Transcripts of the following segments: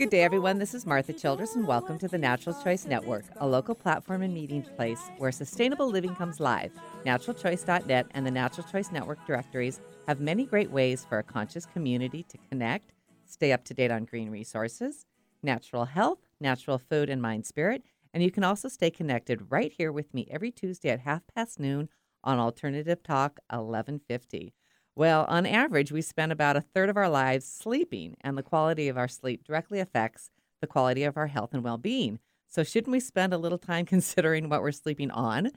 Good day, everyone. This is Martha Childress, and welcome to the Natural Choice Network, a local platform and meeting place where sustainable living comes live. NaturalChoice.net and the Natural Choice Network directories have many great ways for a conscious community to connect, stay up to date on green resources, natural health, natural food, and mind spirit. And you can also stay connected right here with me every Tuesday at half past noon on Alternative Talk 1150. Well, on average, we spend about a third of our lives sleeping, and the quality of our sleep directly affects the quality of our health and well being. So, shouldn't we spend a little time considering what we're sleeping on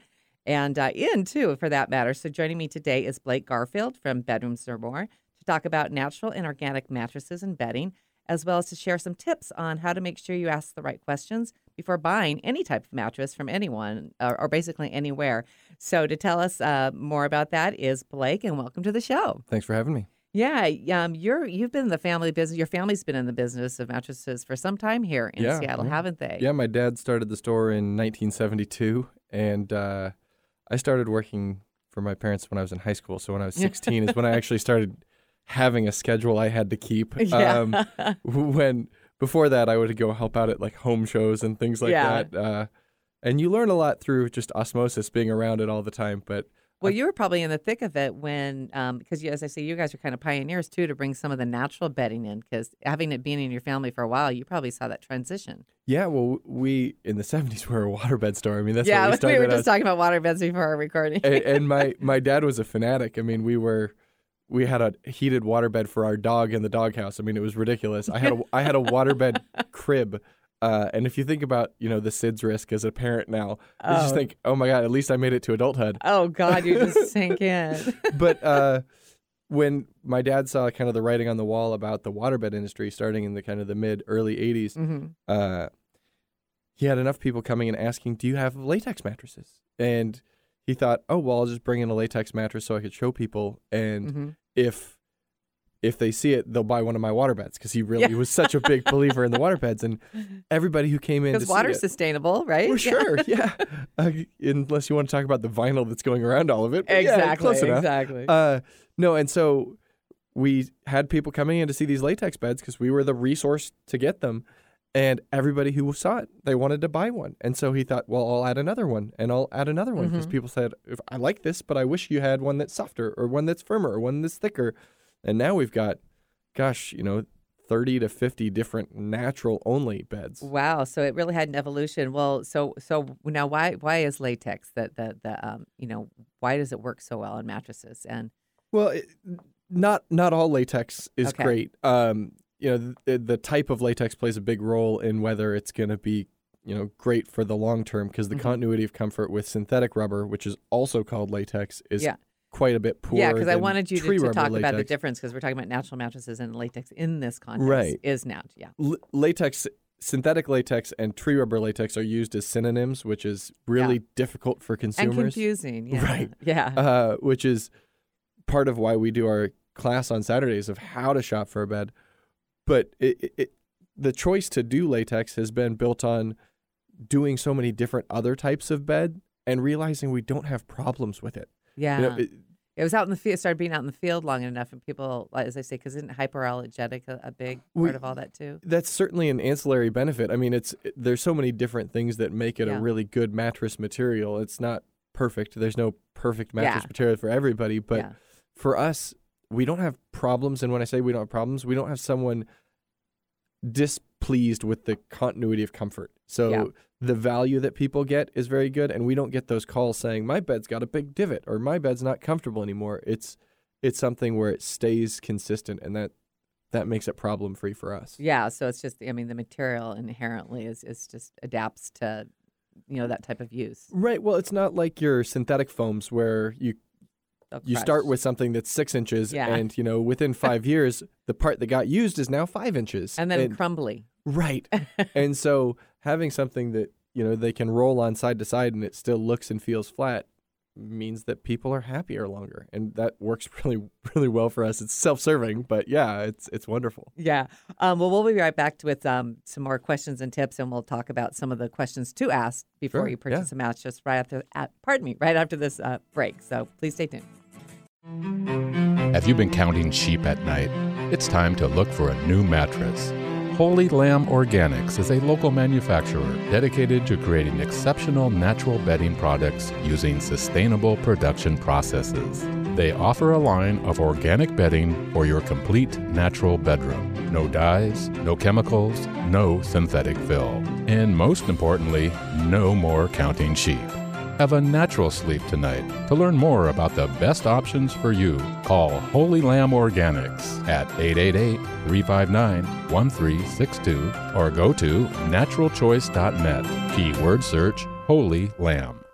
and uh, in, too, for that matter? So, joining me today is Blake Garfield from Bedrooms or More to talk about natural and organic mattresses and bedding, as well as to share some tips on how to make sure you ask the right questions before buying any type of mattress from anyone or, or basically anywhere. So, to tell us uh, more about that is Blake, and welcome to the show. Thanks for having me. Yeah, um, you're you've been in the family business. Your family's been in the business of mattresses for some time here in Yeah, Seattle, yeah. haven't they? Yeah, my dad started the store in 1972, and uh, I started working for my parents when I was in high school. So when I was 16 is when I actually started having a schedule I had to keep. Yeah. Um, when before that, I would go help out at like home shows and things like Yeah. that. Uh, and you learn a lot through just osmosis, being around it all the time. But Well, you were probably in the thick of it when, um, because you, as I say, you guys are kind of pioneers too to bring some of the natural bedding in. Because having it being in your family for a while, you probably saw that transition. yeah, well, we in the 70s were a waterbed store. I mean, that's yeah, what we started were just talking about water beds before our recording. and, and my my dad was a fanatic. I mean, we were we had a heated waterbed for our dog in the doghouse. I mean, it was ridiculous. I had a I had a waterbed crib. Uh, and if you think about, you know, the SIDS risk as a parent now, you just Oh. think, oh my God, at least I made it to adulthood. oh God, you just sink in. But uh, when my dad saw kind of the writing on the wall about the waterbed industry starting in the kind of the mid early 80s, hmm uh, he had enough people coming and asking, "Do you have latex mattresses?" And he thought, "Oh well, I'll just bring in a latex mattress so I could show people, and hmm if if they see it, they'll buy one of my water beds Because he really Yeah. was such a big believer in the water beds. and everybody who came in Because water's sustainable, right? well, Yeah. sure, yeah. Uh, unless you want to talk about the vinyl that's going around all of it, but yeah, Exactly. enough. exactly. Uh, no, and so we had people coming in to see these latex beds because we were the resource to get them. And everybody who saw it, they wanted to buy one. And so he thought, well, I'll add another one and I'll add another one because Mhm. people said, if I like this, but I wish you had one that's softer or one that's firmer or one that's thicker. And now we've got, gosh, you know, 30 to 50 different natural only beds. Wow, so it really had an evolution. Well, so so now why why is latex the the the um you know why does it work so well on mattresses and Well, it, not not all latex is Okay. great. Um, you know, the, the type of latex plays a big role in whether it's going to be, you know, great for the long term because the Mhm. continuity of comfort with synthetic rubber, which is also called latex, is Yeah. quite a bit poorer. yeah because I wanted you to, to talk about the difference because we're talking about natural mattresses and latex in this context Right. is nat yeah L- latex, synthetic latex, and tree rubber latex are used as synonyms, which is really difficult for consumers. and confusing yeah Right. yeah uh, which is part of why we do our class on Saturdays of how to shop for a bed. But it, it, the choice to do latex has been built on doing so many different other types of bed and realizing we don't have problems with it. yeah You know, it- it was out in the field started being out in the field long enough and people as I say because isn't hyperallergenic a, a big We- part of all that too that's certainly an ancillary benefit. I mean, it's there's so many different things that make it Yeah. a really good mattress material. It's not perfect. There's no perfect mattress Yeah. material for everybody, but yeah for us, we don't have problems. And when I say we don't have problems, we don't have someone displeased with the continuity of comfort. So Yeah. the value that people get is very good, and we don't get those calls saying my bed's got a big divot or my bed's not comfortable anymore. It's it's something where it stays consistent, and that that makes it problem free for us. Yeah, so it's just I mean the material inherently is is just adapts to you know that type of use. Right. Well, it's not like your synthetic foams where you you start with something that's six inches, Yeah. and you know within five years the part that got used is now five inches, and then crumbly. Right. and so having something that, you know, they can roll on side to side and it still looks and feels flat means that people are happier longer. And that works really, really well for us. It's self serving, but yeah, it's it's wonderful. Yeah. Um, well, we'll be right back with um, some more questions and tips, and we'll talk about some of the questions to ask before Sure, you purchase yeah. a mattress just right after, at, pardon me, right after this uh, break. So please stay tuned. Have you been counting sheep at night? It's time to look for a new mattress. Holy Lamb Organics is a local manufacturer dedicated to creating exceptional natural bedding products using sustainable production processes. They offer a line of organic bedding for your complete natural bedroom. No dyes, no chemicals, no synthetic fill. And most importantly, no more counting sheep. Have a natural sleep tonight. To learn more about the best options for you, call Holy Lamb Organics at 888 359 1362 or go to naturalchoice.net. Keyword search Holy Lamb.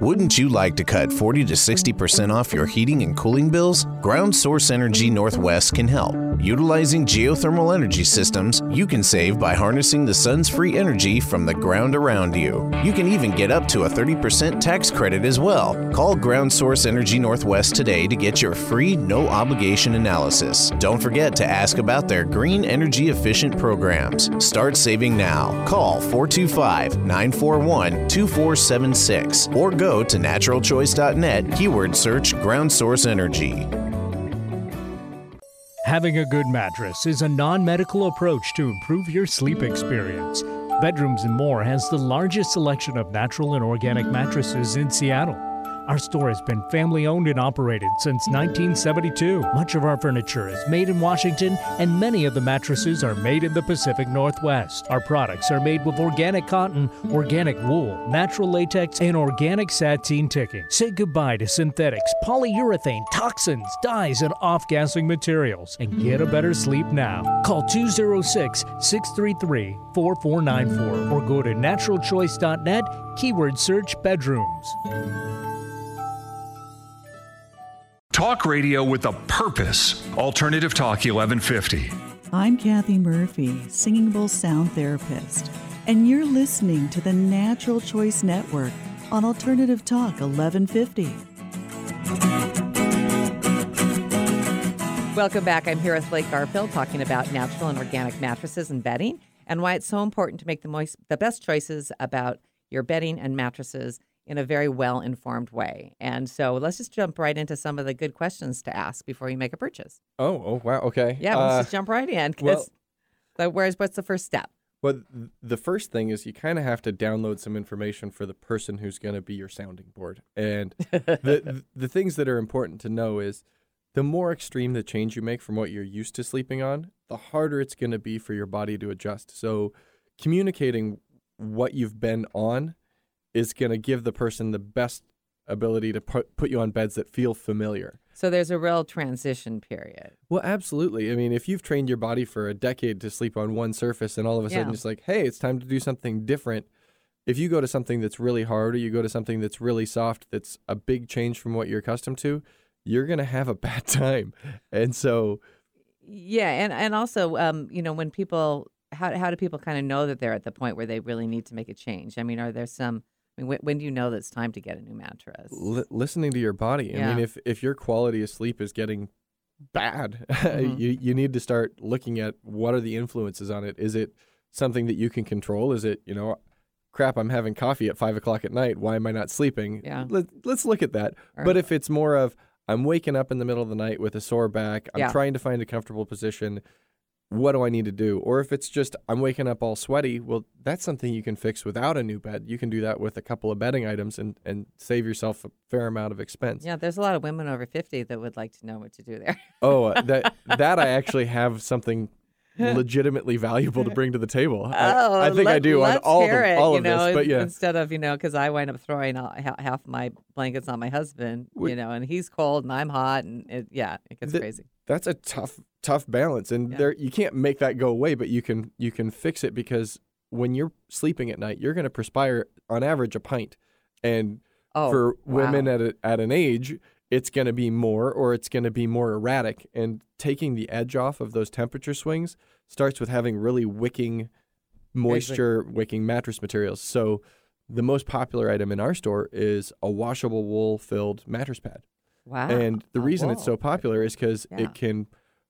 Wouldn't you like to cut 40 to 60% off your heating and cooling bills? Ground Source Energy Northwest can help. Utilizing geothermal energy systems, you can save by harnessing the sun's free energy from the ground around you. You can even get up to a 30% tax credit as well. Call Ground Source Energy Northwest today to get your free, no obligation analysis. Don't forget to ask about their green energy efficient programs. Start saving now. Call 425 941 2476 or go to naturalchoice.net, keyword search Ground Source Energy. Having a good mattress is a non medical approach to improve your sleep experience. Bedrooms and More has the largest selection of natural and organic mattresses in Seattle. Our store has been family owned and operated since 1972. Much of our furniture is made in Washington, and many of the mattresses are made in the Pacific Northwest. Our products are made with organic cotton, organic wool, natural latex, and organic sateen ticking. Say goodbye to synthetics, polyurethane, toxins, dyes, and off gassing materials, and get a better sleep now. Call 206 633 4494 or go to naturalchoice.net, keyword search bedrooms. Talk radio with a purpose. Alternative Talk 1150. I'm Kathy Murphy, singing bowl sound therapist, and you're listening to the Natural Choice Network on Alternative Talk 1150. Welcome back. I'm here with Blake Garfield talking about natural and organic mattresses and bedding and why it's so important to make the, moist, the best choices about your bedding and mattresses in a very well informed way. And so let's just jump right into some of the good questions to ask before you make a purchase. Oh, oh wow, okay. Yeah, Uh, let's just jump right in. well- where's what's the first step? Well, the first thing is you kind of have to download some information for the person who's going to be your sounding board. And the the things that are important to know is the more extreme the change you make from what you're used to sleeping on, the harder it's going to be for your body to adjust. So communicating what you've been on is going to give the person the best ability to put, put you on beds that feel familiar. So there's a real transition period. Well, absolutely. I mean, if you've trained your body for a decade to sleep on one surface and all of a sudden Yeah. it's like, hey, it's time to do something different. If you go to something that's really hard or you go to something that's really soft, that's a big change from what you're accustomed to, you're going to have a bad time. And so, Yeah, and and also, um, you know, when people, how how do people kind of know that they're at the point where they really need to make a change? I mean, are there some? I mean, when, when do you know that it's time to get a new mattress? li- listening to your body. I mean, if if your quality of sleep is getting bad, Mhm. you you need to start looking at what are the influences on it. Is it something that you can control? Is it you know, crap? I'm having coffee at five o'clock at night. Why am I not sleeping? Yeah. Let, let's look at that. Or- But if it's more of I'm waking up in the middle of the night with a sore back, I'm Yeah. trying to find a comfortable position. What do I need to do? Or if it's just I'm waking up all sweaty, well, that's something you can fix without a new bed. You can do that with a couple of bedding items and, and save yourself a fair amount of expense. Yeah, there's a lot of women over 50 that would like to know what to do there. Oh, uh, that that I actually have something legitimately valuable to bring to the table. I, oh, I think I do on all of, it, all you of know, this. But yeah, instead of you know, because I wind up throwing all, ha- half my blankets on my husband, Would- you know, and he's cold and I'm hot, and it, yeah, it gets The- crazy. that's a tough tough balance, and Yeah. there you can't make that go away, but you can you can fix it because when you're sleeping at night, you're going to perspire on average a pint, and Oh, for women at a, at an age, it's going to be more or it's going to be more erratic. And taking the edge off of those temperature swings starts with having really wicking, moisture wicking mattress materials. So the most popular item in our store is a washable wool filled mattress pad. wow. And the Oh, reason it's so popular is because Yeah. it can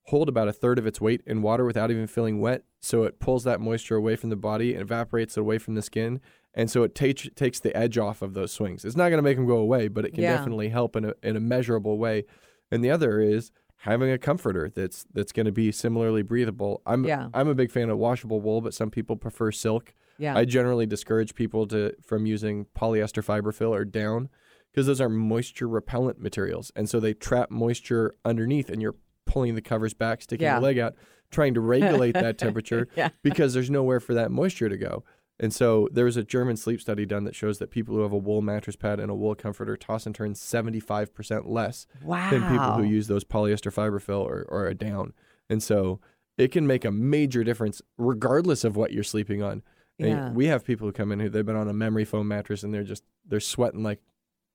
hold about a third of its weight in water without even feeling wet. So it pulls that moisture away from the body and evaporates it away from the skin. And so it ta- takes the edge off of those swings. It's not going to make them go away, but it can Yeah. definitely help in a, in a measurable way. And the other is having a comforter that's that's going to be similarly breathable. I'm Yeah. I'm a big fan of washable wool, but some people prefer silk. Yeah. I generally discourage people to from using polyester fiberfill or down because those are moisture repellent materials, and so they trap moisture underneath, and you're pulling the covers back, sticking Yeah. your leg out, trying to regulate that temperature Yeah. because there's nowhere for that moisture to go. And so there was a German sleep study done that shows that people who have a wool mattress pad and a wool comforter toss and turn 75% less wow. than people who use those polyester fiberfill or, or a down. And so it can make a major difference regardless of what you're sleeping on. And Yeah. we have people who come in who they've been on a memory foam mattress and they're just they're sweating like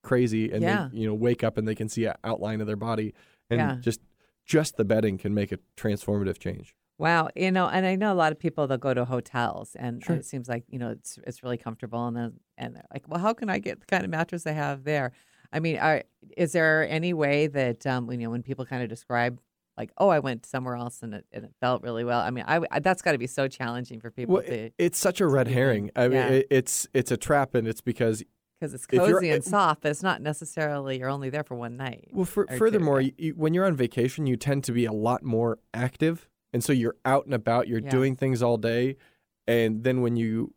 crazy and Yeah. they you know wake up and they can see an outline of their body and Yeah. just just the bedding can make a transformative change. Wow, you know, and I know a lot of people that go to hotels, and, and Sure. it seems like you know it's it's really comfortable, and then and they're like, well, how can I get the kind of mattress they have there? I mean, are, is there any way that um, you know when people kind of describe like, oh, I went somewhere else and it, and it felt really well? I mean, I, I- that's got to be so challenging for people Well, to it's such a red herring. I mean, Yeah. it, it's it's a trap, and it's because because it's cozy and soft, but it's not necessarily you're only there for one night. Well, for, furthermore, you, when you're on vacation, you tend to be a lot more active, and so you're out and about. You're Yeah. doing things all day, and then when you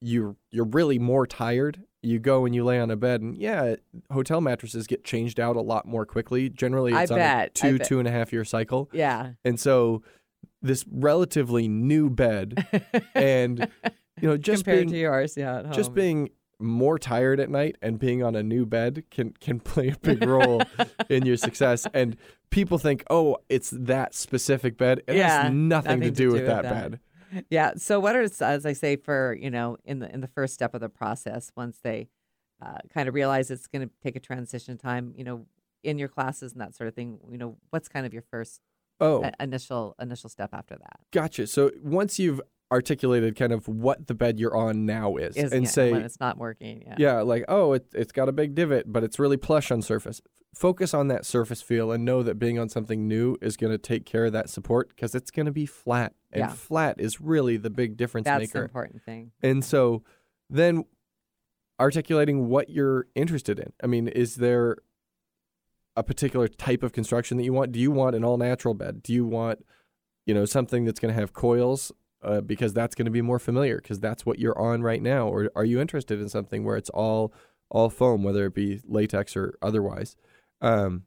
you you're really more tired, you go and you lay on a bed, and yeah, hotel mattresses get changed out a lot more quickly. Generally, I it's on bet, I a two two and a half year cycle, yeah, and so this relatively new bed, and you know, just compared being to yours, yeah, at just being more tired at night and being on a new bed can can play a big role in your success. And people think, oh, it's that specific bed. It Yeah, has nothing, to do with that, that. bed. Yeah. So what are as I say for you know in the in the first step of the process once they uh, kind of realize it's going to take a transition time you know in your classes and that sort of thing you know what's kind of your first Oh, initial initial step after that gotcha. So once you've articulated kind of what the bed you're on now is, is and yeah, say, when it's not working yeah yeah, like, oh, it, it's got a big divot, but it's really plush on surface. Focus on that surface feel and know that being on something new is going to take care of that support because it's going to be flat. And Yeah. flat is really the big difference that's maker. That's the important thing And so then articulating what you're interested in. I mean, is there a particular type of construction that you want? Do you want an all natural bed? Do you want, you know, something that's going to have coils uh, because that's going to be more familiar because that's what you're on right now? Or are you interested in something where it's all all foam, whether it be latex or otherwise? Um,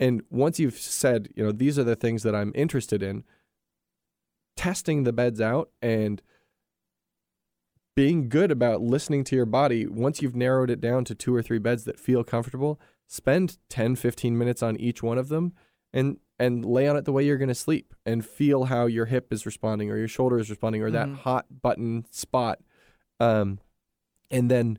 and once you've said, you know, these are the things that I'm interested in, testing the beds out and being good about listening to your body once you've narrowed it down to two or three beds that feel comfortable spend 10 15 minutes on each one of them and and lay on it the way you're going to sleep and feel how your hip is responding or your shoulder is responding or that Mhm. hot button spot um and then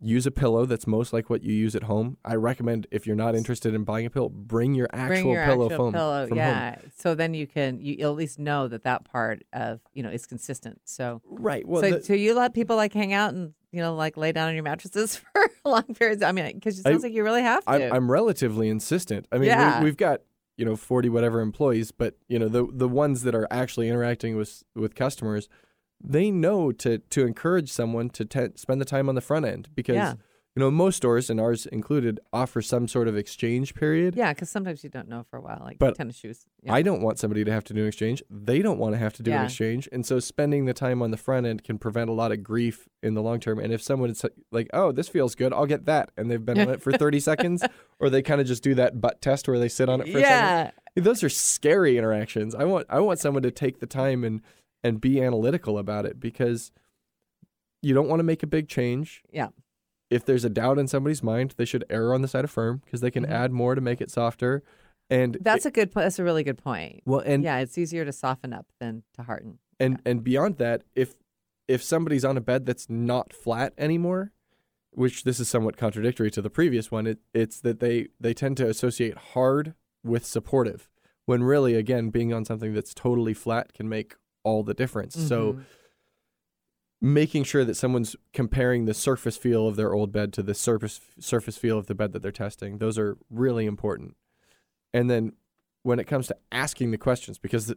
use a pillow that's most like what you use at home i recommend if you're not interested in buying a pillow bring your actual bring your pillow actual foam pillow from home yeah so then you can you at least know that that part of you know is consistent so right well so, the- so you let people like hang out and you know like lay down on your mattresses for long periods. I mean, because it sounds I- like you really have to. I'm, I'm relatively insistent. I mean, Yeah. we, we've got you know 40 whatever employees, but you know the the ones that are actually interacting with with customers, they know to to encourage someone to te- spend the time on the front end because Yeah. You know most stores and ours included offer some sort of exchange period. yeah, because sometimes you don't know for a while, like But tennis shoes. Yeah. I don't want somebody to have to do an exchange. They don't want to have to do Yeah. an exchange. And so spending the time on the front end can prevent a lot of grief in the long term. And if someone is like, oh, this feels good, I'll get that. And they've been on it for 30 seconds, or they kind of just do that butt test where they sit on it for a second. yeah, Those are scary interactions. I want I want someone to take the time and and be analytical about it because you don't want to make a big change. Yeah. If there's a doubt in somebody's mind, they should err on the side of firm because they can Mhm. add more to make it softer. And that's a good. That's a really good point. well, and yeah, it's easier to soften up than to harden. and and beyond that if if somebody's on a bed that's not flat anymore which this is somewhat contradictory to the previous one it, it's that they they tend to associate hard with supportive when really again being on something that's totally flat can make all the difference so Mhm. Making sure that someone's comparing the surface feel of their old bed to the surface surface feel of the bed that they're testing those are really important and then when it comes to asking the questions because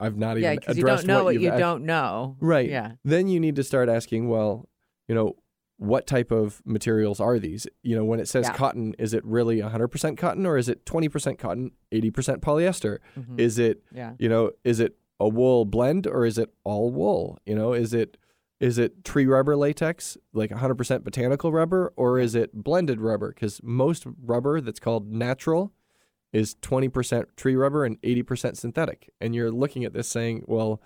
I've not yeah, even because you don't know what, you don't know. Right. Yeah. Then you need to start asking, well, you know, what type of materials are these? You know, when it says Yeah. cotton, is it really 100% cotton or is it 20% cotton, 80% polyester? Mhm. Is it yeah. you know, is it a wool blend or is it all wool? You know, is it is it tree rubber latex, like 100% botanical rubber, or is it blended rubber? Because most rubber that's called natural is 20% tree rubber and 80% synthetic. And you're looking at this saying, well,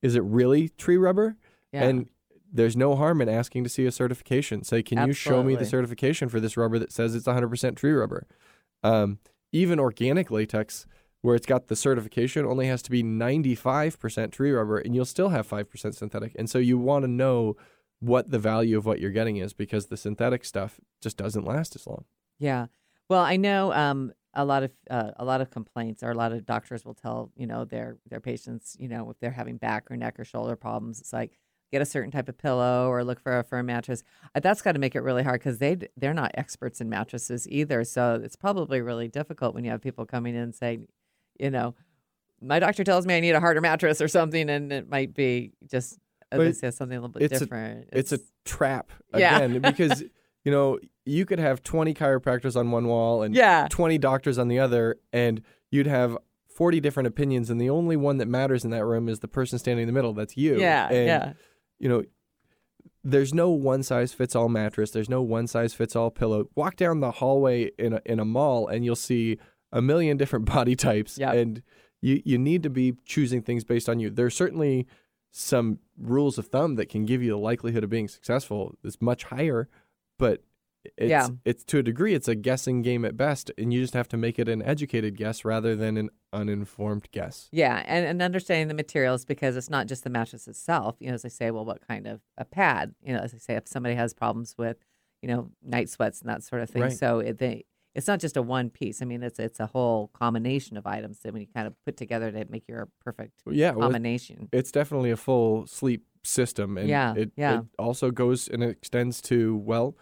is it really tree rubber? Yeah. And there's no harm in asking to see a certification. Say, can you show me the certification for this rubber that says it's 100% tree rubber? Um, even organic latex, where it's got the certification, only has to be 95% tree rubber, and you'll still have 5% synthetic. And so you want to know what the value of what you're getting is because the synthetic stuff just doesn't last as long. Yeah. Well, I know um, a lot of uh, a lot of complaints or a lot of doctors will tell you know their their patients you know if they're having back or neck or shoulder problems, it's like get a certain type of pillow or look for a firm mattress. Uh, That's got to make it really hard because they they're not experts in mattresses either. So it's probably really difficult when you have people coming in saying, you know, my doctor tells me I need a harder mattress or something, and it might be just as But I say, something a little bit it's a- different. It's a trap Yeah. again because you know you could have 20 chiropractors on one wall and yeah. 20 doctors on the other, and you'd have 40 different opinions, and the only one that matters in that room is the person standing in the middle. That's you. Yeah, And, yeah. You know, there's no one size fits all mattress. There's no one size fits all pillow. Walk down the hallway in a, in a mall, and you'll see a million different body types, Yep. and you you need to be choosing things based on you. There's certainly some rules of thumb that can give you the likelihood of being successful is much higher, but it's Yeah. it's to a degree it's a guessing game at best, and you just have to make it an educated guess rather than an uninformed guess. Yeah, and, and understanding the materials because it's not just the mattress itself. You know, as I say, well, what kind of a pad? You know, as I say, if somebody has problems with, you know, night sweats and that sort of thing, Right. so it, they, it's not just a one piece. I mean, it's it's a whole combination of items that when you kind of put together to make your perfect Yeah, well, combination. it's definitely a full sleep system, and Yeah, it, yeah. it also goes and extends to well.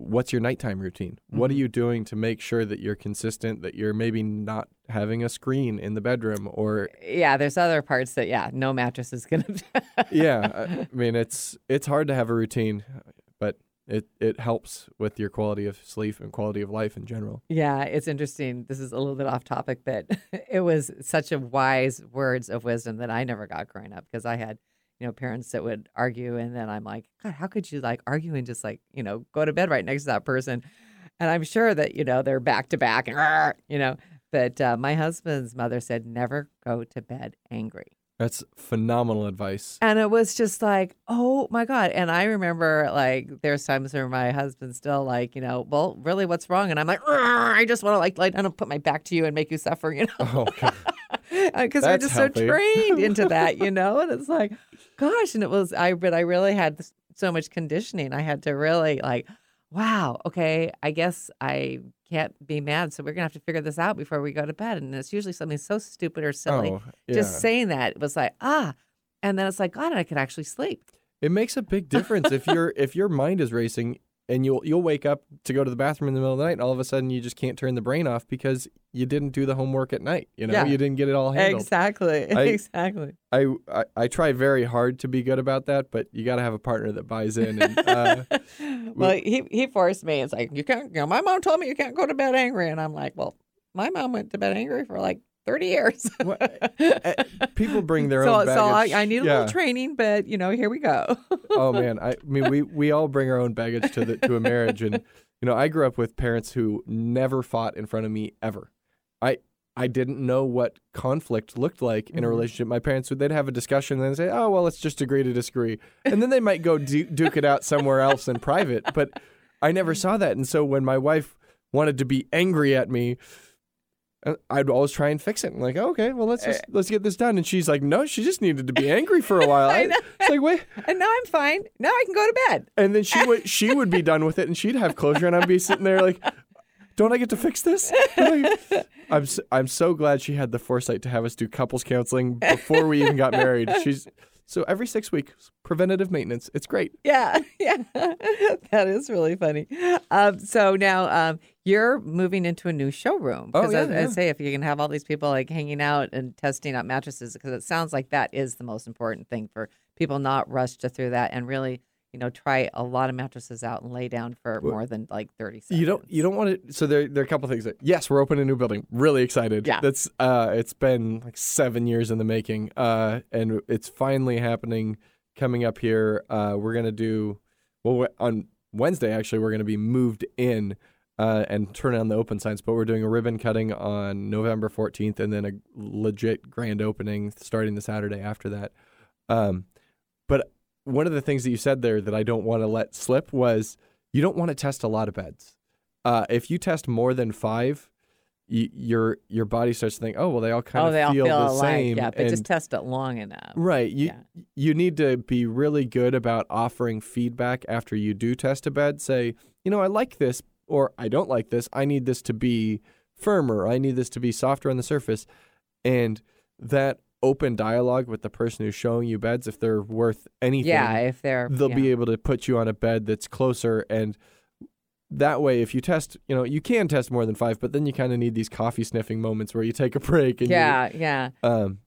What's your nighttime routine? What are Mhm. you doing to make sure that you're consistent, that you're maybe not having a screen in the bedroom or yeah, there's other parts that yeah, no mattress is gonna. yeah, I mean it's it's hard to have a routine, but it it helps with your quality of sleep and quality of life in general. Yeah, it's interesting. This is a little bit off topic, but it was such a wise words of wisdom that I never got growing up because I had, you know, parents that would argue, and then I'm like, God, how could you like argue and just like, you know, go to bed right next to that person? And I'm sure that you know they're back to back and you know, but uh, my husband's mother said never go to bed angry. That's phenomenal advice. And it was just like, oh my God. And I remember like there's times where my husband's still like, you know, well, really, what's wrong? And I'm like, I just want to like down and put my back to you and make you suffer, you know, Oh, God. because we're just healthy. so trained into that, you know. And it's like, gosh, and it was I, but I really had so much conditioning. I had to really like, wow, okay, I guess I can't be mad, so we're gonna have to figure this out before we go to bed. And it's usually something so stupid or silly. oh, yeah. Just saying that was like, ah. And then it's like, God, I could actually sleep. It makes a big difference if your if your mind is racing and you'll you'll wake up to go to the bathroom in the middle of the night and all of a sudden you just can't turn the brain off because you didn't do the homework at night. You know, Yeah. you didn't get it all handled. Exactly. I- exactly. I, I I try very hard to be good about that, but you got to have a partner that buys in. And, uh, well, he he forced me. It's like you can't. You know, my mom told me you can't go to bed angry, and I'm like, well, my mom went to bed angry for like thirty years. What- eh, people bring their so, own So I. I need a Yeah. little training, but you know, here we go. oh man, I, I mean we we all bring our own baggage to the to a marriage, and you know I grew up with parents who never fought in front of me ever. I I didn't know what conflict looked like in a Mhm. relationship. My parents would they'd have a discussion and then say, "Oh well, let's just agree to disagree," and then they might go du- duke it out somewhere else in private. But I never saw that, and so when my wife wanted to be angry at me. Uh, I'd always try and fix it. I'm like, okay, well, let's just let's get this done. And she's like, no, she just needed to be angry for a while. I. It's like, wait, and now I'm fine. Now I can go to bed. and then she would she would be done with it, and she'd have closure, and I'd be sitting there like, "Don't I get to fix this?" I'm s- I'm so glad she had the foresight to have us do couples counseling before we even got married. She's so every six weeks preventative maintenance. It's great. Yeah, yeah, that is really funny. Um, so now um, you're moving into a new showroom Oh, because yeah, I, I say if you can have all these people like hanging out and testing out mattresses, because it sounds like that is the most important thing for people not rush to through that and really you know, try a lot of mattresses out and lay down for more than like 30 seconds. You don't you don't want to. So there there are a couple things. That, yes, we're opening a new building. Really excited. Yeah. that's uh, it's been like seven years in the making, uh, and it's finally happening. Coming up here, uh, we're gonna do well on Wednesday. Actually, we're gonna be moved in. Uh, and turn on the open signs, but we're doing a ribbon cutting on November 14th and then a legit grand opening starting the Saturday after that. Um, but one of the things that you said there that I don't want to let slip was you don't want to test a lot of beds. Uh, if you test more than five, your your body starts to think, oh well, they all kind oh, of they all feel, feel the alike. same. Yeah, but and- just test it long enough. right. You Yeah. you need to be really good about offering feedback after you do test a bed. Say, you know, I like this or I don't like this. I need this to be firmer. I need this to be softer on the surface, and that open dialogue with the person who's showing you beds, if they're worth anything, Yeah, if they're they'll yeah. be able to put you on a bed that's closer and that way if you test you know you can test more than five but then you kind of need these coffee sniffing moments where you take a break and you- Yeah, yeah. um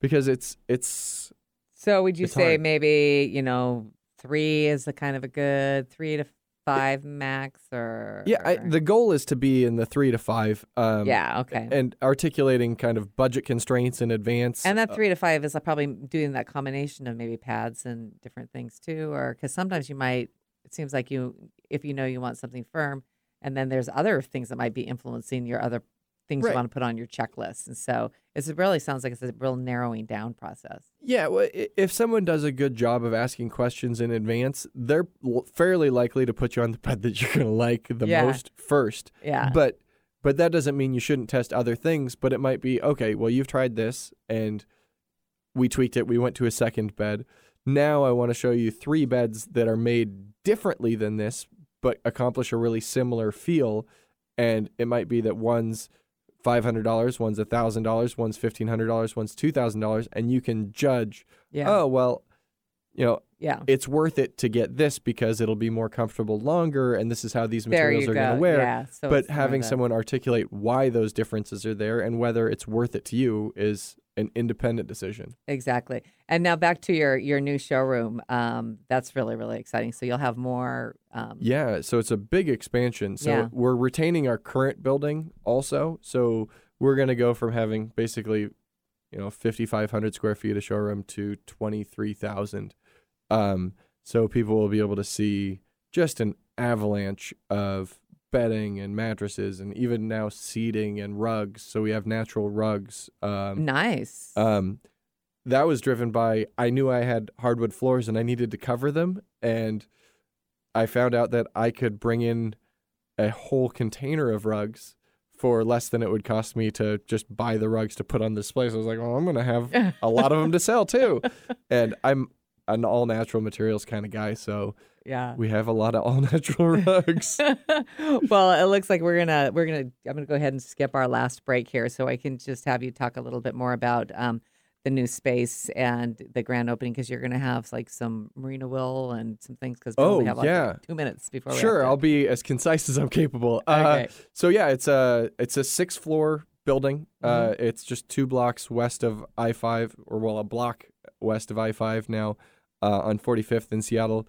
because it's it's So would you say hard. maybe, you know, three is the kind of a good three to five max or yeah I, the goal is to be in the three to five um Yeah, okay. and articulating kind of budget constraints in advance And that Uh, three to five is uh, probably doing that combination of maybe pads and different things too, or because sometimes you might. It seems like you, if you know you want something firm, and then there's other things that might be influencing your other things Right. you want to put on your checklist, and so it's, it really sounds like it's a real narrowing down process. Yeah, well, if someone does a good job of asking questions in advance, they're fairly likely to put you on the bed that you're going to like the Yeah. most first. Yeah. But but that doesn't mean you shouldn't test other things, but it might be okay, well you've tried this and we tweaked it. We went to a second bed. Now I want to show you three beds that are made differently than this but accomplish a really similar feel and it might be that one's $500, one's $1,000, one's $1,500, one's $2,000 and you can judge Yeah. oh well you know yeah. it's worth it to get this because it'll be more comfortable longer and this is how these materials are going to wear Yeah. So but having someone articulate why those differences are there and whether it's worth it to you is an independent decision Exactly. And now back to your your new showroom. Um, that's really really exciting. So you'll have more. Um, yeah so it's a big expansion so Yeah. we're retaining our current building also so we're going to go from having basically you know 5500 square feet of showroom to 23000 um, so people will be able to see just an avalanche of bedding and mattresses and even now seating and rugs so we have natural rugs um, Nice. um, that was driven by I knew I had hardwood floors and I needed to cover them, and I found out that I could bring in a whole container of rugs for less than it would cost me to just buy the rugs to put on display. So I was like, well, I'm gonna have a lot of them to sell too, and I'm an all natural materials kind of guy, so yeah. we have a lot of all natural rugs. well, it looks like we're gonna we're gonna I'm gonna go ahead and skip our last break here, so I can just have you talk a little bit more about um, the new space and the grand opening because you're gonna have like some merino wool and some things because Oh, have like yeah. two minutes before. we Sure, I'll be as concise as I'm capable. Uh, Okay. so yeah, it's a it's a six floor building. Mm-hmm. Uh, it's just two blocks west of I five, or well, a block west of I five now, uh, on 45th in Seattle.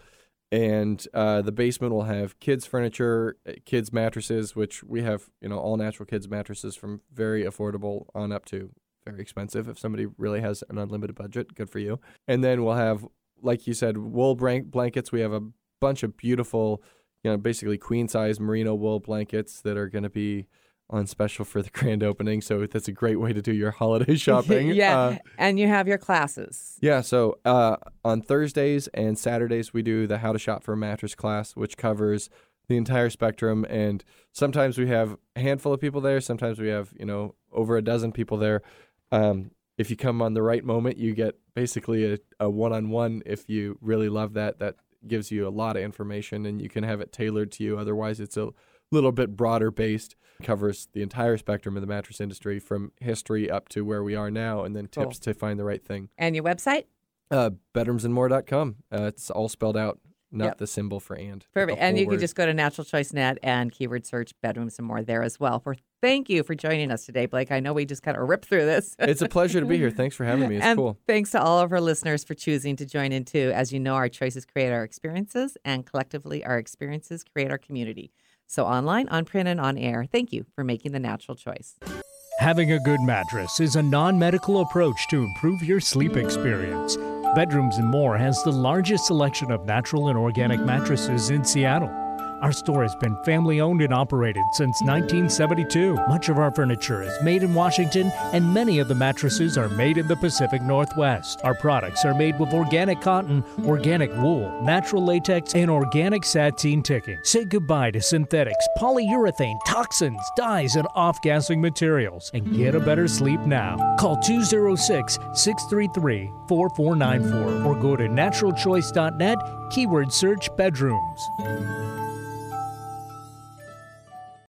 And uh, the basement will have kids furniture, uh, kids mattresses, which we have, you know, all natural kids mattresses from very affordable on up to very expensive. If somebody really has an unlimited budget, good for you. And then we'll have, like you said, wool blankets. We have a bunch of beautiful, you know, basically queen size merino wool blankets that are going to be on special for the grand opening. So that's a great way to do your holiday shopping. yeah, Uh, and you have your classes. yeah, so uh, on Thursdays and Saturdays, we do the How to Shop for a Mattress class, which covers the entire spectrum. And sometimes we have a handful of people there. Sometimes we have, you know, over a dozen people there. Um, if you come on the right moment, you get basically a, a one-on-one. If you really love that, that gives you a lot of information, and you can have it tailored to you. Otherwise, it's a little bit broader based. Covers the entire spectrum of the mattress industry, from history up to where we are now, and then Cool. tips to find the right thing. And your website? Uh, bedroomsandmore.com. Uh, it's all spelled out. Not Yep. the symbol for and. Perfect. And whole you can just go to Natural Choice Net and keyword search bedrooms and more there as well. For thank you for joining us today, Blake. I know we just kind of ripped through this. It's a pleasure to be here. Thanks for having me. It's and cool. thanks to all of our listeners for choosing to join in too. As you know, our choices create our experiences, and collectively, our experiences create our community. So, online, on print, and on air, thank you for making the natural choice. Having a good mattress is a non medical approach to improve your sleep experience. Bedrooms and More has the largest selection of natural and organic mattresses in Seattle. Our store has been family owned and operated since 1972. Much of our furniture is made in Washington, and many of the mattresses are made in the Pacific Northwest. Our products are made with organic cotton, organic wool, natural latex, and organic sateen ticking. Say goodbye to synthetics, polyurethane, toxins, dyes, and off gassing materials, and get a better sleep now. Call 206 633 4494 or go to naturalchoice.net, keyword search bedrooms.